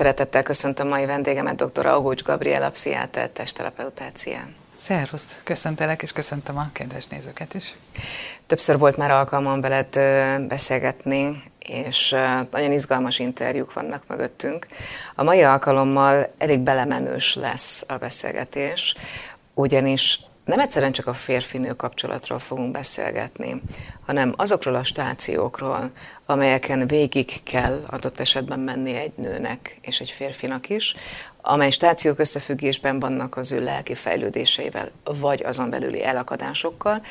szeretettel köszöntöm mai vendégemet, dr. Augócs Gabriela, pszichiáter, testterapeutát. Szervusz, köszöntelek, és köszöntöm a kedves nézőket is. Többször volt már alkalmam veled beszélgetni, és nagyon izgalmas interjúk vannak mögöttünk. A mai alkalommal elég belemenős lesz a beszélgetés, ugyanis nem egyszerűen csak a férfinő kapcsolatról fogunk beszélgetni, hanem azokról a stációkról, amelyeken végig kell adott esetben menni egy nőnek és egy férfinak is, amely stációk összefüggésben vannak az ő lelki fejlődéseivel, vagy azon belüli elakadásokkal,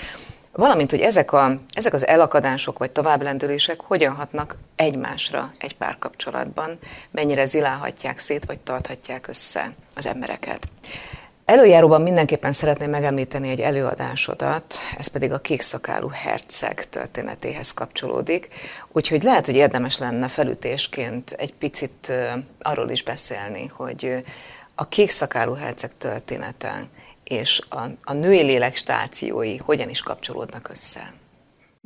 valamint, hogy ezek, a, ezek az elakadások vagy továbblendülések hogyan hatnak egymásra egy párkapcsolatban, mennyire zilálhatják szét, vagy tarthatják össze az embereket. Előjáróban mindenképpen szeretném megemlíteni egy előadásodat, ez pedig a kékszakálú herceg történetéhez kapcsolódik, úgyhogy lehet, hogy érdemes lenne felütésként egy picit arról is beszélni, hogy a kékszakálú herceg története és a, a női lélek stációi hogyan is kapcsolódnak össze.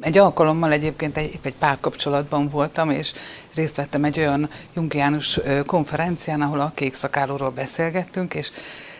Egy alkalommal egyébként egy, egy párkapcsolatban voltam, és részt vettem egy olyan jungiánus konferencián, ahol a kék szakálóról beszélgettünk, és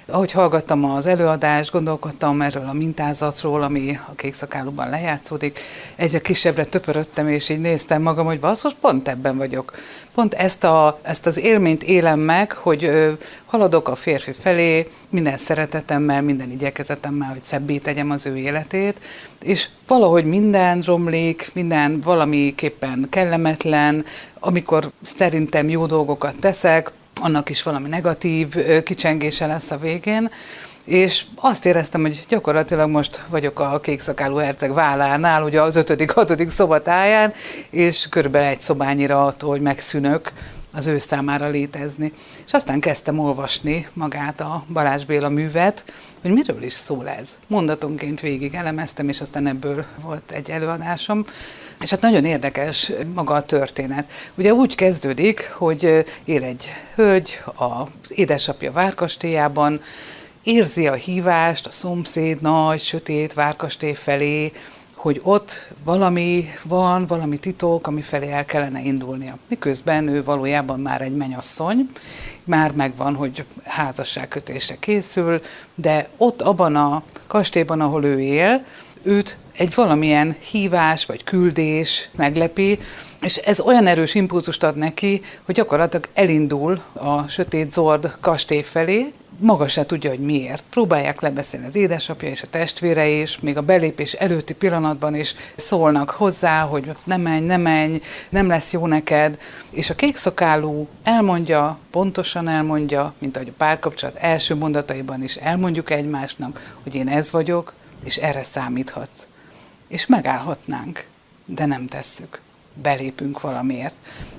ahogy hallgattam az előadást, gondolkodtam erről a mintázatról, ami a kék szakálóban lejátszódik, egyre kisebbre töpöröttem, és így néztem magam, hogy basszus, pont ebben vagyok. Pont ezt, a, ezt az élményt élem meg, hogy ö, haladok a férfi felé, minden szeretetemmel, minden igyekezetemmel, hogy szebbé tegyem az ő életét, és valahogy minden romlik, minden valamiképpen kellemetlen, amikor szerintem jó dolgokat teszek, annak is valami negatív kicsengése lesz a végén, és azt éreztem, hogy gyakorlatilag most vagyok a kékszakálú herceg vállánál, ugye az ötödik, hatodik szobatáján, és körülbelül egy szobányira attól, hogy megszűnök, az ő számára létezni. És aztán kezdtem olvasni magát a Balázs Béla művet, hogy miről is szól ez. Mondatonként végig elemeztem, és aztán ebből volt egy előadásom. És hát nagyon érdekes maga a történet. Ugye úgy kezdődik, hogy él egy hölgy az édesapja várkastélyában, érzi a hívást a szomszéd nagy, sötét várkastély felé, hogy ott valami van, valami titok, ami felé el kellene indulnia. Miközben ő valójában már egy menyasszony, már megvan, hogy házasságkötésre készül, de ott abban a kastélyban, ahol ő él, őt egy valamilyen hívás vagy küldés meglepi, és ez olyan erős impulzust ad neki, hogy gyakorlatilag elindul a sötét zord kastély felé, maga se tudja, hogy miért. Próbálják lebeszélni az édesapja és a testvére is, még a belépés előtti pillanatban is szólnak hozzá, hogy ne menj, ne menj, nem lesz jó neked. És a kékszakálú elmondja, pontosan elmondja, mint ahogy a párkapcsolat első mondataiban is elmondjuk egymásnak, hogy én ez vagyok, és erre számíthatsz. És megállhatnánk, de nem tesszük. Belépünk valamiért.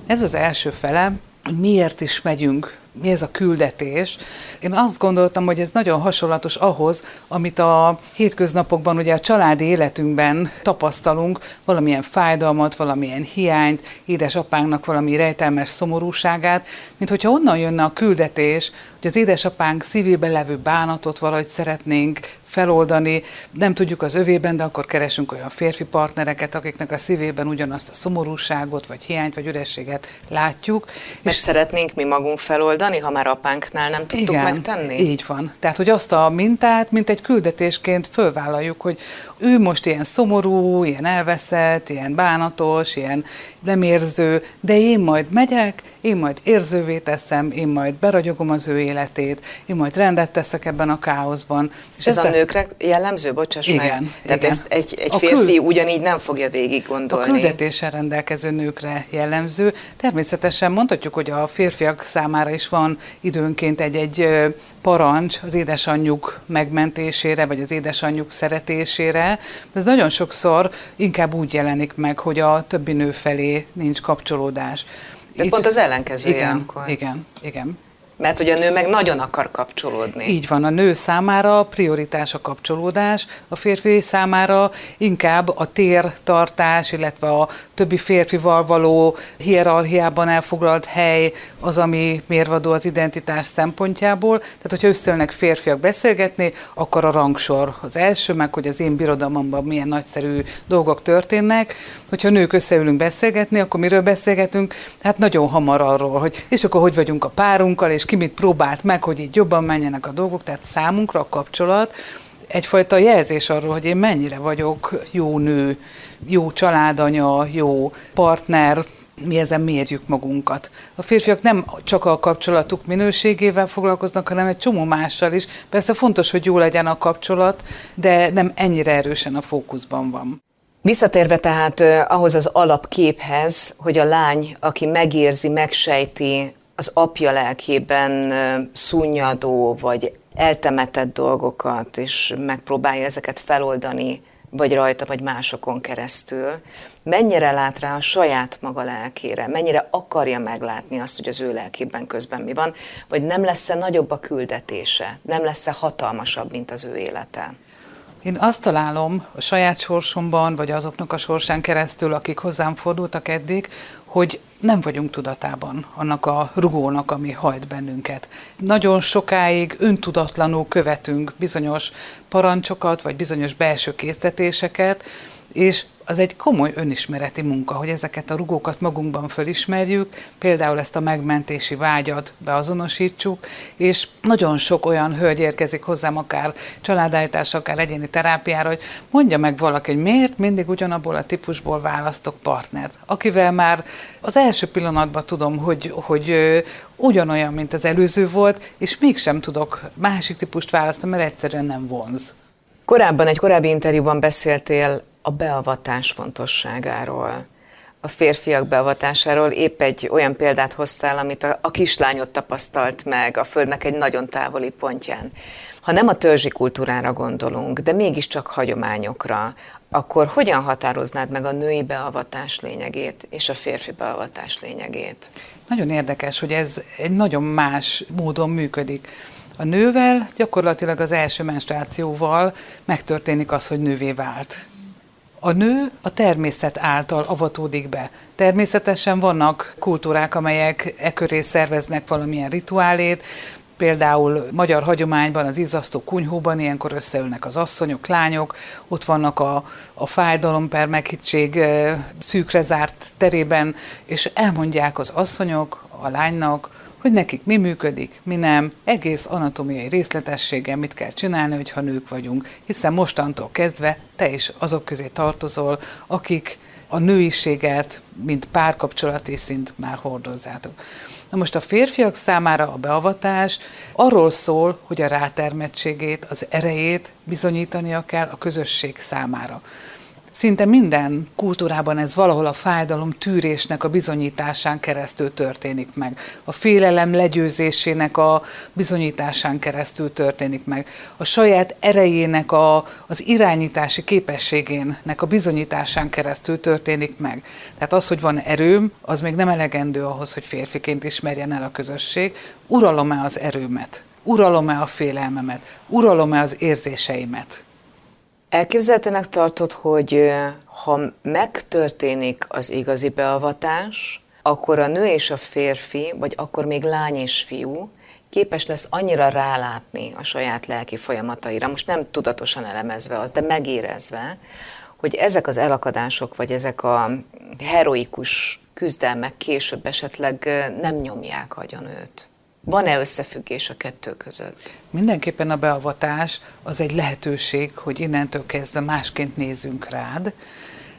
Ez az első fele, hogy miért is megyünk mi ez a küldetés. Én azt gondoltam, hogy ez nagyon hasonlatos ahhoz, amit a hétköznapokban, ugye a családi életünkben tapasztalunk, valamilyen fájdalmat, valamilyen hiányt, édesapánknak valami rejtelmes szomorúságát, mint hogyha onnan jönne a küldetés, hogy az édesapánk szívében levő bánatot valahogy szeretnénk feloldani, nem tudjuk az övében, de akkor keresünk olyan férfi partnereket, akiknek a szívében ugyanazt a szomorúságot, vagy hiányt, vagy ürességet látjuk. Mert és szeretnénk mi magunk feloldani, ha már apánknál nem tudtuk igen, megtenni? így van. Tehát, hogy azt a mintát, mint egy küldetésként fölvállaljuk, hogy ő most ilyen szomorú, ilyen elveszett, ilyen bánatos, ilyen nem érző, de én majd megyek, én majd érzővé teszem, én majd beragyogom az ő életét, én majd rendet teszek ebben a káoszban. És ez ezzel... a nőkre jellemző, bocsáss igen, meg? Tehát igen. ezt egy, egy férfi kül... ugyanígy nem fogja végig gondolni. A küldetéssel rendelkező nőkre jellemző. Természetesen mondhatjuk, hogy a férfiak számára is van időnként egy-egy parancs az édesanyjuk megmentésére, vagy az édesanyjuk szeretésére, de ez nagyon sokszor inkább úgy jelenik meg, hogy a többi nő felé nincs kapcsolódás. De Itt, pont az ellenkezője igen, akkor. Igen, igen. Mert hogy a nő meg nagyon akar kapcsolódni. Így van, a nő számára prioritás a kapcsolódás, a férfi számára inkább a tértartás, illetve a többi férfival való hierarchiában elfoglalt hely az, ami mérvadó az identitás szempontjából. Tehát, hogyha összeülnek férfiak beszélgetni, akkor a rangsor az első, meg hogy az én birodalomban milyen nagyszerű dolgok történnek. Hogyha nők összeülünk beszélgetni, akkor miről beszélgetünk? Hát nagyon hamar arról, hogy és akkor hogy vagyunk a párunkkal, és ki mit próbált meg, hogy így jobban menjenek a dolgok. Tehát számunkra a kapcsolat egyfajta jelzés arról, hogy én mennyire vagyok jó nő, jó családanya, jó partner, mi ezen mérjük magunkat. A férfiak nem csak a kapcsolatuk minőségével foglalkoznak, hanem egy csomó mással is. Persze fontos, hogy jó legyen a kapcsolat, de nem ennyire erősen a fókuszban van. Visszatérve tehát ahhoz az alapképhez, hogy a lány, aki megérzi, megsejti az apja lelkében szunnyadó vagy eltemetett dolgokat, és megpróbálja ezeket feloldani, vagy rajta, vagy másokon keresztül, mennyire lát rá a saját maga lelkére, mennyire akarja meglátni azt, hogy az ő lelkében közben mi van, vagy nem lesz-e nagyobb a küldetése, nem lesz-e hatalmasabb, mint az ő élete. Én azt találom a saját sorsomban, vagy azoknak a sorsán keresztül, akik hozzám fordultak eddig, hogy nem vagyunk tudatában annak a rugónak, ami hajt bennünket. Nagyon sokáig öntudatlanul követünk bizonyos parancsokat, vagy bizonyos belső késztetéseket, és az egy komoly önismereti munka, hogy ezeket a rugókat magunkban fölismerjük, például ezt a megmentési vágyat beazonosítsuk, és nagyon sok olyan hölgy érkezik hozzám, akár családállítás, akár egyéni terápiára, hogy mondja meg valaki, hogy miért mindig ugyanabból a típusból választok partnert, akivel már az első pillanatban tudom, hogy, hogy ugyanolyan, mint az előző volt, és mégsem tudok másik típust választani, mert egyszerűen nem vonz. Korábban, egy korábbi interjúban beszéltél a beavatás fontosságáról, a férfiak beavatásáról. Épp egy olyan példát hoztál, amit a, a kislányot tapasztalt meg a Földnek egy nagyon távoli pontján. Ha nem a törzsi kultúrára gondolunk, de mégiscsak hagyományokra, akkor hogyan határoznád meg a női beavatás lényegét és a férfi beavatás lényegét? Nagyon érdekes, hogy ez egy nagyon más módon működik. A nővel gyakorlatilag az első menstruációval megtörténik az, hogy nővé vált. A nő a természet által avatódik be. Természetesen vannak kultúrák, amelyek e köré szerveznek valamilyen rituálét, Például magyar hagyományban, az izzasztó kunyhóban ilyenkor összeülnek az asszonyok, lányok, ott vannak a, a fájdalom per meghittség szűkre zárt terében, és elmondják az asszonyok a lánynak, hogy nekik mi működik, mi nem, egész anatomiai részletességgel mit kell csinálni, hogyha nők vagyunk, hiszen mostantól kezdve te is azok közé tartozol, akik a nőiséget, mint párkapcsolati szint már hordozzátok. Na most a férfiak számára a beavatás arról szól, hogy a rátermettségét, az erejét bizonyítania kell a közösség számára. Szinte minden kultúrában ez valahol a fájdalom tűrésnek a bizonyításán keresztül történik meg. A félelem legyőzésének a bizonyításán keresztül történik meg. A saját erejének a, az irányítási képességének a bizonyításán keresztül történik meg. Tehát az, hogy van erőm, az még nem elegendő ahhoz, hogy férfiként ismerjen el a közösség. Uralom-e az erőmet? Uralom-e a félelmemet? Uralom-e az érzéseimet? Elképzelhetőnek tartod, hogy ha megtörténik az igazi beavatás, akkor a nő és a férfi, vagy akkor még lány és fiú képes lesz annyira rálátni a saját lelki folyamataira, most nem tudatosan elemezve az, de megérezve, hogy ezek az elakadások, vagy ezek a heroikus küzdelmek később esetleg nem nyomják agyon őt. Van-e összefüggés a kettő között? Mindenképpen a beavatás az egy lehetőség, hogy innentől kezdve másként nézzünk rád,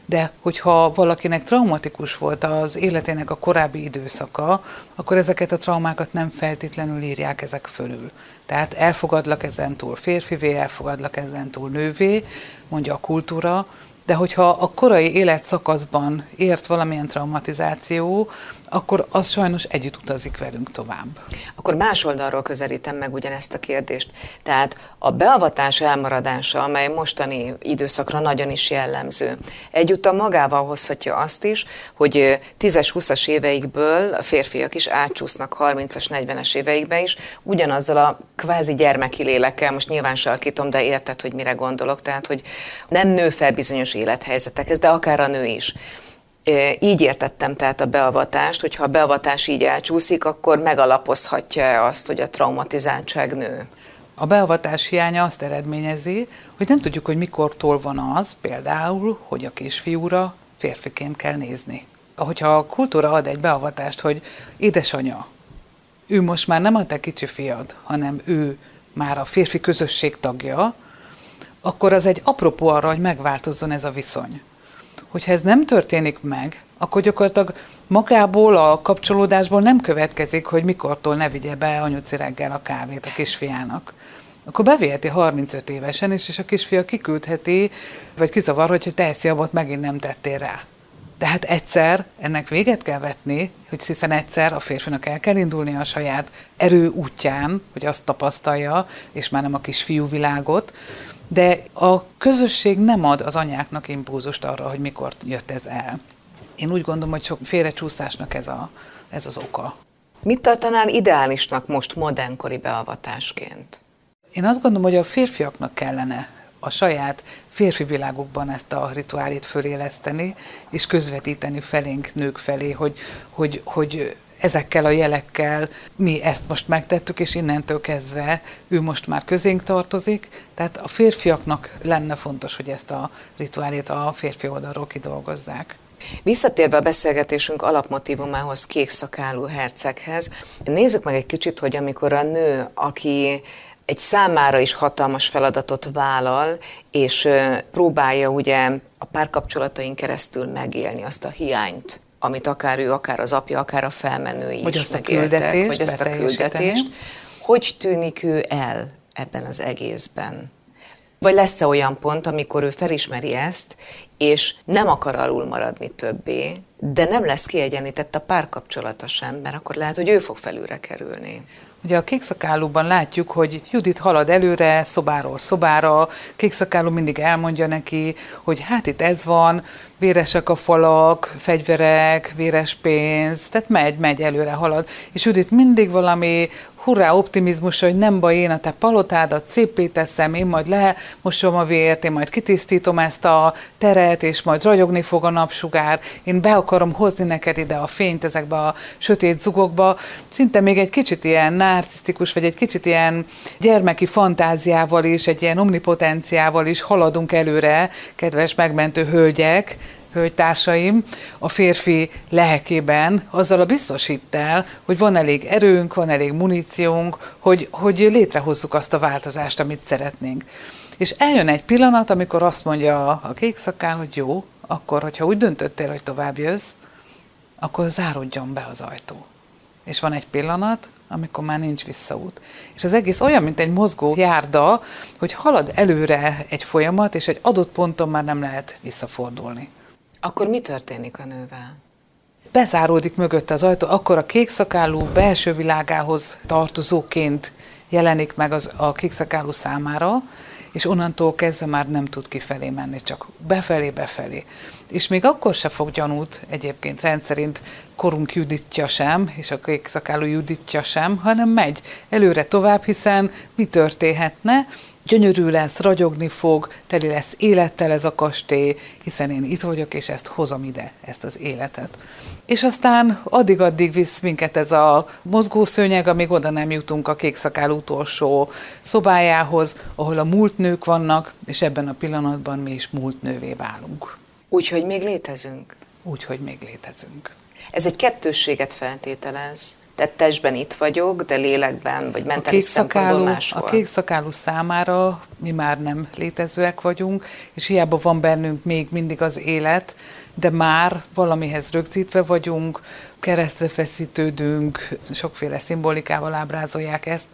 de hogyha valakinek traumatikus volt az életének a korábbi időszaka, akkor ezeket a traumákat nem feltétlenül írják ezek fölül. Tehát elfogadlak ezentúl férfivé, elfogadlak ezentúl nővé, mondja a kultúra, de hogyha a korai életszakaszban ért valamilyen traumatizáció, akkor az sajnos együtt utazik velünk tovább. Akkor más oldalról közelítem meg ugyanezt a kérdést. Tehát a beavatás elmaradása, amely mostani időszakra nagyon is jellemző, egyúttal magával hozhatja azt is, hogy 10-20-as éveikből a férfiak is átcsúsznak 30-as, 40-es éveikbe is, ugyanazzal a kvázi gyermeki lélekkel, most nyilván salkítom, de érted, hogy mire gondolok, tehát, hogy nem nő fel bizonyos élethelyzetekhez, de akár a nő is. Így értettem tehát a beavatást, hogyha a beavatás így elcsúszik, akkor megalapozhatja azt, hogy a traumatizáltság nő. A beavatás hiánya azt eredményezi, hogy nem tudjuk, hogy mikortól van az, például, hogy a kisfiúra férfiként kell nézni. Ahogyha a kultúra ad egy beavatást, hogy édesanya, ő most már nem a te kicsi fiad, hanem ő már a férfi közösség tagja, akkor az egy apropó arra, hogy megváltozzon ez a viszony. Hogyha ez nem történik meg, akkor gyakorlatilag magából a kapcsolódásból nem következik, hogy mikortól ne vigye be anyuci reggel a kávét a kisfiának. Akkor beviheti 35 évesen is, és a kisfia kiküldheti, vagy kizavar, hogy te eszi abot megint nem tettél rá. De hát egyszer ennek véget kell vetni, hogy hiszen egyszer a férfinak el kell indulni a saját erő útján, hogy azt tapasztalja, és már nem a kisfiú világot, de a közösség nem ad az anyáknak impulzust arra, hogy mikor jött ez el. Én úgy gondolom, hogy sok félrecsúszásnak ez, a, ez az oka. Mit tartanál ideálisnak most modernkori beavatásként? Én azt gondolom, hogy a férfiaknak kellene a saját férfi világukban ezt a rituálit föléleszteni, és közvetíteni felénk, nők felé, hogy, hogy, hogy ezekkel a jelekkel mi ezt most megtettük, és innentől kezdve ő most már közénk tartozik. Tehát a férfiaknak lenne fontos, hogy ezt a rituálét a férfi oldalról kidolgozzák. Visszatérve a beszélgetésünk alapmotívumához, kék szakálú herceghez, nézzük meg egy kicsit, hogy amikor a nő, aki egy számára is hatalmas feladatot vállal, és próbálja ugye a párkapcsolatain keresztül megélni azt a hiányt, amit akár ő, akár az apja, akár a felmenői vagy is azt a küldetést, vagy azt a küldetést. Hogy tűnik ő el ebben az egészben? Vagy lesz-e olyan pont, amikor ő felismeri ezt, és nem akar alul maradni többé, de nem lesz kiegyenlített a párkapcsolata sem, mert akkor lehet, hogy ő fog felülre kerülni. Ugye a kékszakálúban látjuk, hogy Judit halad előre, szobáról szobára, kékszakálú mindig elmondja neki, hogy hát itt ez van, véresek a falak, fegyverek, véres pénz, tehát megy, megy előre, halad. És Judit mindig valami hurrá optimizmus, hogy nem baj, én a te palotádat szépé teszem, én majd lemosom a vért, én majd kitisztítom ezt a teret, és majd ragyogni fog a napsugár, én be akarom hozni neked ide a fényt ezekbe a sötét zugokba. Szinte még egy kicsit ilyen narcisztikus, vagy egy kicsit ilyen gyermeki fantáziával is, egy ilyen omnipotenciával is haladunk előre, kedves megmentő hölgyek, hölgytársaim, a férfi lehekében azzal a biztosíttel, hogy van elég erőnk, van elég muníciónk, hogy, hogy létrehozzuk azt a változást, amit szeretnénk. És eljön egy pillanat, amikor azt mondja a kék szakál, hogy jó, akkor, hogyha úgy döntöttél, hogy tovább jössz, akkor zárodjon be az ajtó. És van egy pillanat, amikor már nincs visszaút. És az egész olyan, mint egy mozgó járda, hogy halad előre egy folyamat, és egy adott ponton már nem lehet visszafordulni. Akkor mi történik a nővel? Bezáródik mögötte az ajtó, akkor a kékszakálú belső világához tartozóként jelenik meg az, a kékszakálú számára, és onnantól kezdve már nem tud kifelé menni, csak befelé, befelé. És még akkor se fog gyanút egyébként rendszerint korunk Juditja sem, és a kékszakálú Juditja sem, hanem megy előre tovább, hiszen mi történhetne, gyönyörű lesz, ragyogni fog, teli lesz élettel ez a kastély, hiszen én itt vagyok, és ezt hozom ide, ezt az életet. És aztán addig-addig visz minket ez a mozgószőnyeg, amíg oda nem jutunk a kékszakál utolsó szobájához, ahol a múlt nők vannak, és ebben a pillanatban mi is múlt nővé válunk. Úgyhogy még létezünk. Úgyhogy még létezünk. Ez egy kettősséget feltételez tehát testben itt vagyok, de lélekben, vagy mentális szempontból máshol. A kékszakálú számára mi már nem létezőek vagyunk, és hiába van bennünk még mindig az élet, de már valamihez rögzítve vagyunk, keresztre feszítődünk, sokféle szimbolikával ábrázolják ezt,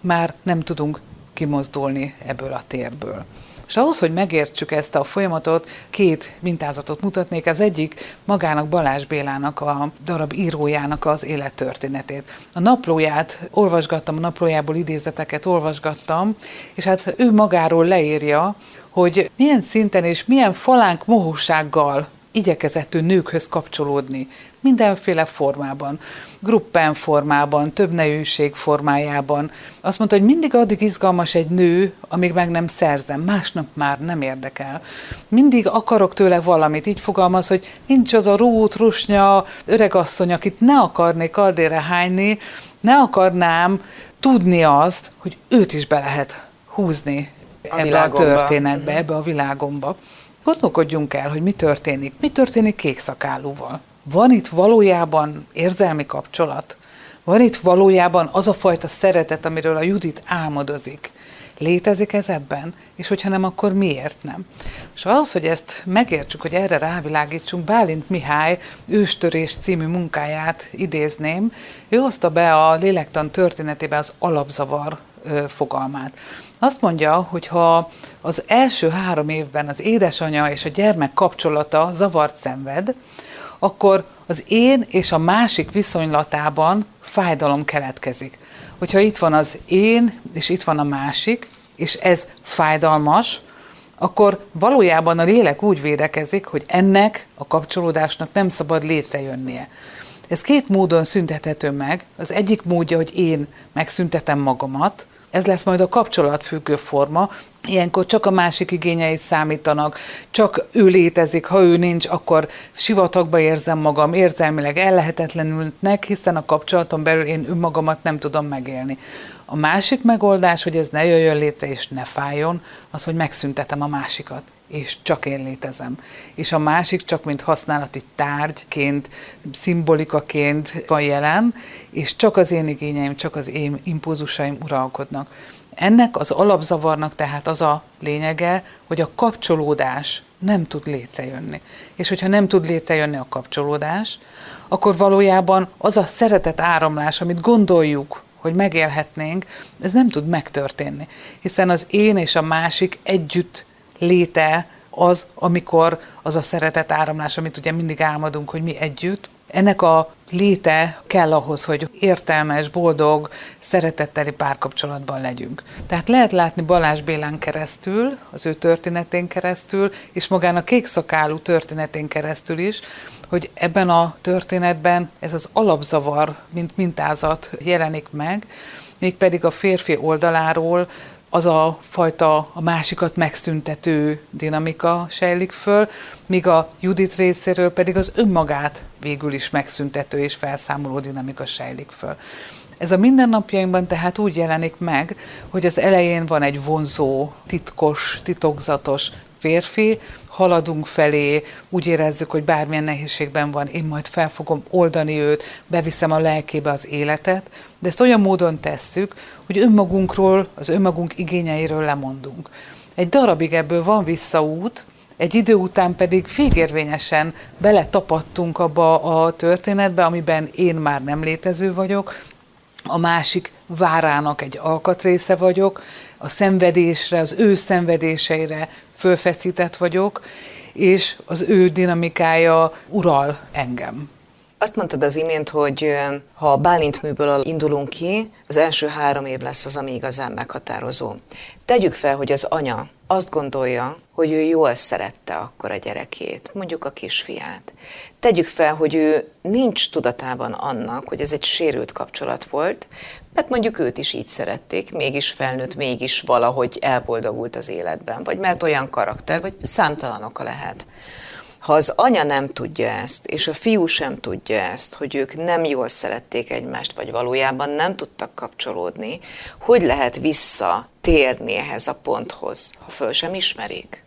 már nem tudunk kimozdulni ebből a térből. És ahhoz, hogy megértsük ezt a folyamatot, két mintázatot mutatnék. Az egyik magának Balázs Bélának, a darab írójának az élettörténetét. A naplóját olvasgattam, a naplójából idézeteket olvasgattam, és hát ő magáról leírja, hogy milyen szinten és milyen falánk mohósággal igyekezett ő nőkhöz kapcsolódni, mindenféle formában, gruppen formában, több nejűség formájában. Azt mondta, hogy mindig addig izgalmas egy nő, amíg meg nem szerzem, másnap már nem érdekel. Mindig akarok tőle valamit, így fogalmaz, hogy nincs az a rút, rusnya, öregasszony, akit ne akarnék aldére hányni, ne akarnám tudni azt, hogy őt is be lehet húzni a ebbe világomba. a történetbe, ebbe a világomba. Gondolkodjunk el, hogy mi történik. Mi történik kékszakálúval? Van itt valójában érzelmi kapcsolat? Van itt valójában az a fajta szeretet, amiről a Judit álmodozik? Létezik ez ebben? És hogyha nem, akkor miért nem? És ahhoz, hogy ezt megértsük, hogy erre rávilágítsunk, Bálint Mihály őstörés című munkáját idézném. Ő hozta be a lélektan történetébe az alapzavar fogalmát. Azt mondja, hogy ha az első három évben az édesanyja és a gyermek kapcsolata zavart szenved, akkor az én és a másik viszonylatában fájdalom keletkezik. Hogyha itt van az én, és itt van a másik, és ez fájdalmas, akkor valójában a lélek úgy védekezik, hogy ennek a kapcsolódásnak nem szabad létrejönnie. Ez két módon szüntethető meg. Az egyik módja, hogy én megszüntetem magamat, ez lesz majd a kapcsolatfüggő forma, Ilyenkor csak a másik igényei számítanak, csak ő létezik, ha ő nincs, akkor sivatagba érzem magam, érzelmileg ellehetetlenülnek, hiszen a kapcsolaton belül én önmagamat nem tudom megélni. A másik megoldás, hogy ez ne jöjjön létre és ne fájjon, az, hogy megszüntetem a másikat és csak én létezem. És a másik csak mint használati tárgyként, szimbolikaként van jelen, és csak az én igényeim, csak az én impulzusaim uralkodnak. Ennek az alapzavarnak tehát az a lényege, hogy a kapcsolódás nem tud létrejönni. És hogyha nem tud létrejönni a kapcsolódás, akkor valójában az a szeretet áramlás, amit gondoljuk, hogy megélhetnénk, ez nem tud megtörténni. Hiszen az én és a másik együtt léte az, amikor az a szeretet áramlás, amit ugye mindig álmodunk, hogy mi együtt, ennek a léte kell ahhoz, hogy értelmes, boldog, szeretetteli párkapcsolatban legyünk. Tehát lehet látni Balázs Bélán keresztül, az ő történetén keresztül, és magán a kékszakálú történetén keresztül is, hogy ebben a történetben ez az alapzavar, mint mintázat jelenik meg, mégpedig a férfi oldaláról az a fajta a másikat megszüntető dinamika sejlik föl, míg a Judit részéről pedig az önmagát végül is megszüntető és felszámoló dinamika sejlik föl. Ez a mindennapjainkban tehát úgy jelenik meg, hogy az elején van egy vonzó, titkos, titokzatos férfi, haladunk felé, úgy érezzük, hogy bármilyen nehézségben van, én majd fel fogom oldani őt, beviszem a lelkébe az életet, de ezt olyan módon tesszük, hogy önmagunkról, az önmagunk igényeiről lemondunk. Egy darabig ebből van visszaút, egy idő után pedig végérvényesen beletapadtunk abba a történetbe, amiben én már nem létező vagyok, a másik várának egy alkatrésze vagyok, a szenvedésre, az ő szenvedéseire fölfeszített vagyok, és az ő dinamikája ural engem. Azt mondtad az imént, hogy ha a Bálint műből indulunk ki, az első három év lesz az, ami igazán meghatározó. Tegyük fel, hogy az anya azt gondolja, hogy ő jól szerette akkor a gyerekét, mondjuk a kisfiát. Tegyük fel, hogy ő nincs tudatában annak, hogy ez egy sérült kapcsolat volt, mert mondjuk őt is így szerették, mégis felnőtt, mégis valahogy elboldogult az életben, vagy mert olyan karakter, vagy számtalanok lehet. Ha az anya nem tudja ezt, és a fiú sem tudja ezt, hogy ők nem jól szerették egymást, vagy valójában nem tudtak kapcsolódni, hogy lehet visszatérni ehhez a ponthoz, ha föl sem ismerik?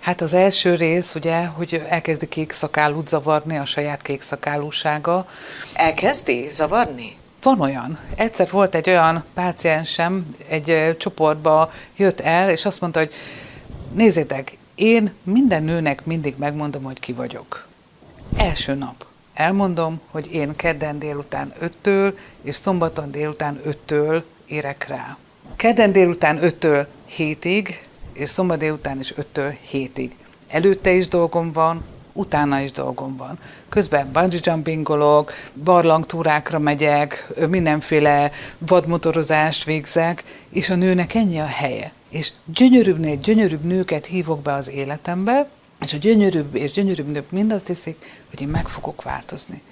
Hát az első rész, ugye, hogy elkezdi kékszakálút zavarni a saját kékszakálúsága. Elkezdi zavarni? Van olyan. Egyszer volt egy olyan páciensem, egy csoportba jött el, és azt mondta, hogy nézzétek, én minden nőnek mindig megmondom, hogy ki vagyok. Első nap. Elmondom, hogy én kedden délután 5-től és szombaton délután 5-től érek rá. Kedden délután 5-től 7-ig, és szombat délután is 5-től 7-ig. Előtte is dolgom van, utána is dolgom van. Közben bungee jumpingolok, barlangtúrákra megyek, mindenféle vadmotorozást végzek, és a nőnek ennyi a helye. És gyönyörűbbnél gyönyörűbb nőket hívok be az életembe, és a gyönyörűbb és gyönyörűbb nők mind azt hiszik, hogy én meg fogok változni.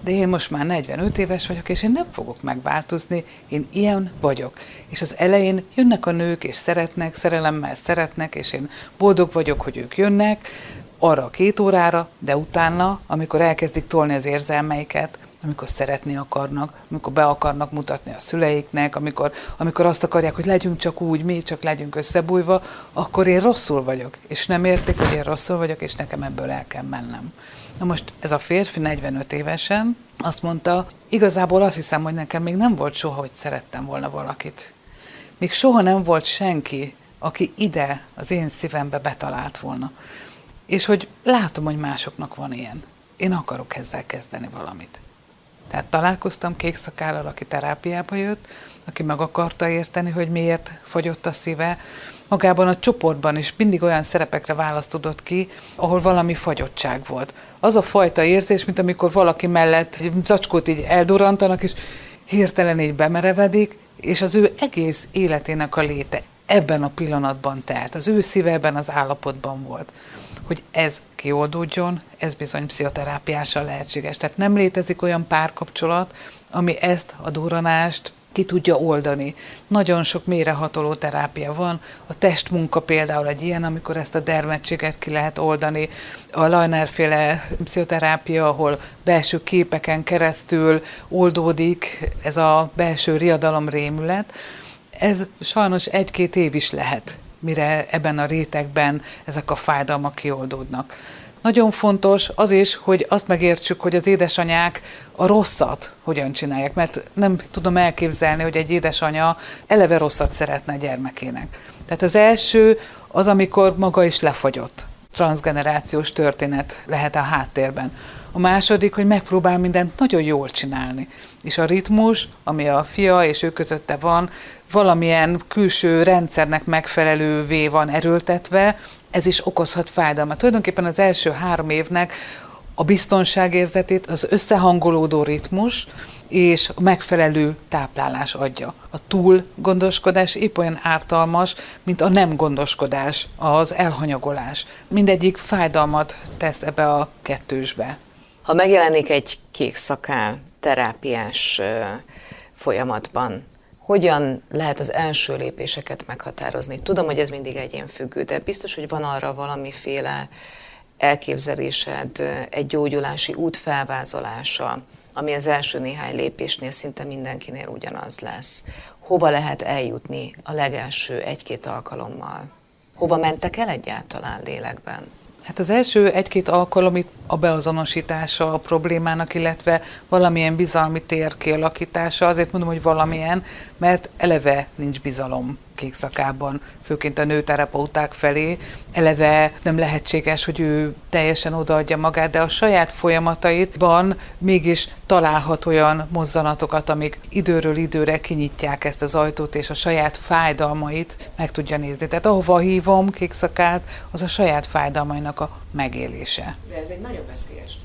De én most már 45 éves vagyok, és én nem fogok megváltozni, én ilyen vagyok. És az elején jönnek a nők, és szeretnek, szerelemmel szeretnek, és én boldog vagyok, hogy ők jönnek, arra a két órára, de utána, amikor elkezdik tolni az érzelmeiket, amikor szeretni akarnak, amikor be akarnak mutatni a szüleiknek, amikor, amikor azt akarják, hogy legyünk csak úgy, mi csak legyünk összebújva, akkor én rosszul vagyok, és nem értik, hogy én rosszul vagyok, és nekem ebből el kell mennem. Na most ez a férfi 45 évesen azt mondta, igazából azt hiszem, hogy nekem még nem volt soha, hogy szerettem volna valakit. Még soha nem volt senki, aki ide az én szívembe betalált volna. És hogy látom, hogy másoknak van ilyen. Én akarok ezzel kezdeni valamit. Tehát találkoztam kék szakállal, aki terápiába jött, aki meg akarta érteni, hogy miért fogyott a szíve. Magában a csoportban is mindig olyan szerepekre választ tudott ki, ahol valami fagyottság volt. Az a fajta érzés, mint amikor valaki mellett egy zacskót így eldurantanak, és hirtelen így bemerevedik, és az ő egész életének a léte ebben a pillanatban telt. Az ő szíve ebben az állapotban volt hogy ez kioldódjon, ez bizony pszichoterápiással lehetséges. Tehát nem létezik olyan párkapcsolat, ami ezt a duranást ki tudja oldani. Nagyon sok mélyrehatoló terápia van. A testmunka például egy ilyen, amikor ezt a dermedtséget ki lehet oldani. A Lajner-féle pszichoterápia, ahol belső képeken keresztül oldódik ez a belső riadalom rémület. Ez sajnos egy-két év is lehet mire ebben a rétegben ezek a fájdalmak kioldódnak. Nagyon fontos az is, hogy azt megértsük, hogy az édesanyák a rosszat hogyan csinálják, mert nem tudom elképzelni, hogy egy édesanya eleve rosszat szeretne a gyermekének. Tehát az első az, amikor maga is lefagyott. Transgenerációs történet lehet a háttérben. A második, hogy megpróbál mindent nagyon jól csinálni. És a ritmus, ami a fia és ő közötte van, valamilyen külső rendszernek megfelelővé van erőltetve, ez is okozhat fájdalmat. Tulajdonképpen az első három évnek a biztonságérzetét az összehangolódó ritmus és a megfelelő táplálás adja. A túl gondoskodás épp olyan ártalmas, mint a nem gondoskodás, az elhanyagolás. Mindegyik fájdalmat tesz ebbe a kettősbe. Ha megjelenik egy kék szakál terápiás folyamatban, hogyan lehet az első lépéseket meghatározni? Tudom, hogy ez mindig egyénfüggő, de biztos, hogy van arra valamiféle elképzelésed, egy gyógyulási út felvázolása, ami az első néhány lépésnél szinte mindenkinél ugyanaz lesz. Hova lehet eljutni a legelső egy-két alkalommal? Hova mentek el egyáltalán lélekben? Hát az első egy-két alkalom itt a beazonosítása a problémának, illetve valamilyen bizalmi tér kialakítása. Azért mondom, hogy valamilyen, mert eleve nincs bizalom kék szakában, főként a nőterapeuták felé. Eleve nem lehetséges, hogy ő teljesen odaadja magát, de a saját folyamataitban mégis találhat olyan mozzanatokat, amik időről időre kinyitják ezt az ajtót, és a saját fájdalmait meg tudja nézni. Tehát ahova hívom kék szakát, az a saját fájdalmainak a megélése. De ez egy nagyon veszélyes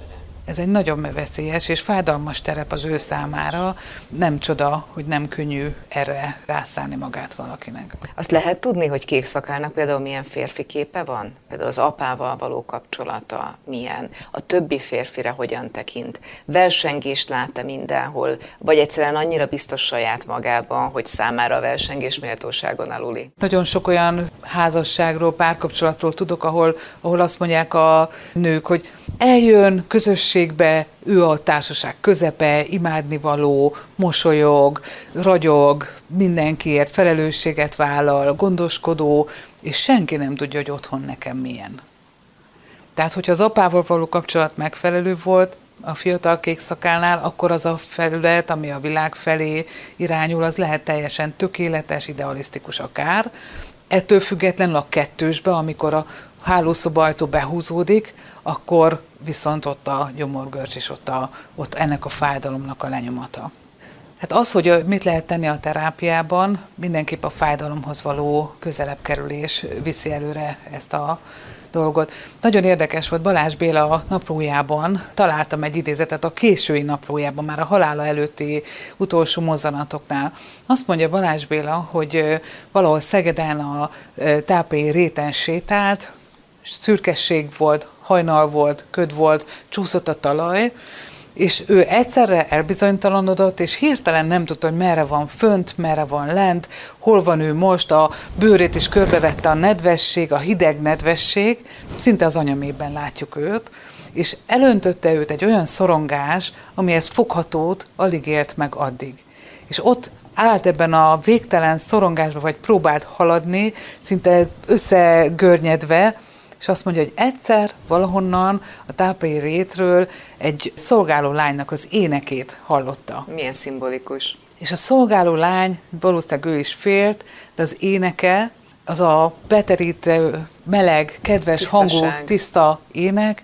ez egy nagyon veszélyes és fájdalmas terep az ő számára. Nem csoda, hogy nem könnyű erre rászállni magát valakinek. Azt lehet tudni, hogy kék szakának például milyen férfi képe van? Például az apával való kapcsolata milyen? A többi férfire hogyan tekint? Versengést lát-e mindenhol? Vagy egyszerűen annyira biztos saját magában, hogy számára a versengés méltóságon aluli? Nagyon sok olyan házasságról, párkapcsolatról tudok, ahol, ahol azt mondják a nők, hogy eljön közösségbe, ő a társaság közepe, imádnivaló, mosolyog, ragyog, mindenkiért felelősséget vállal, gondoskodó, és senki nem tudja, hogy otthon nekem milyen. Tehát, hogyha az apával való kapcsolat megfelelő volt, a fiatal kék szakálnál, akkor az a felület, ami a világ felé irányul, az lehet teljesen tökéletes, idealisztikus akár. Ettől függetlenül a kettősbe, amikor a hálószoba ajtó behúzódik, akkor viszont ott a gyomorgörcs és ott, a, ott ennek a fájdalomnak a lenyomata. Tehát az, hogy mit lehet tenni a terápiában, mindenképp a fájdalomhoz való közelebb kerülés viszi előre ezt a dolgot. Nagyon érdekes volt, Balázs Béla a naplójában találtam egy idézetet a késői naplójában, már a halála előtti utolsó mozzanatoknál. Azt mondja Balázs Béla, hogy valahol Szegeden a tápai réten sétált, szürkesség volt, hajnal volt, köd volt, csúszott a talaj, és ő egyszerre elbizonytalanodott, és hirtelen nem tudta, hogy merre van fönt, merre van lent, hol van ő most, a bőrét is körbevette a nedvesség, a hideg nedvesség, szinte az anyamében látjuk őt, és elöntötte őt egy olyan szorongás, amihez foghatót alig élt meg addig. És ott állt ebben a végtelen szorongásba, vagy próbált haladni, szinte összegörnyedve, és azt mondja, hogy egyszer valahonnan a tápai rétről egy szolgáló lánynak az énekét hallotta. Milyen szimbolikus. És a szolgáló lány, valószínűleg ő is félt, de az éneke, az a beterítő, meleg, kedves Tisztaság. hangú, tiszta ének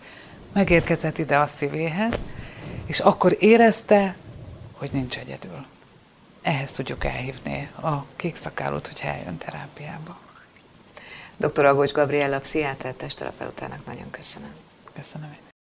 megérkezett ide a szívéhez, és akkor érezte, hogy nincs egyedül. Ehhez tudjuk elhívni a kék szakálót, hogy eljön terápiába. Dr. Agocs Gabriella, pszichiáter, testterapeutának nagyon köszönöm. Köszönöm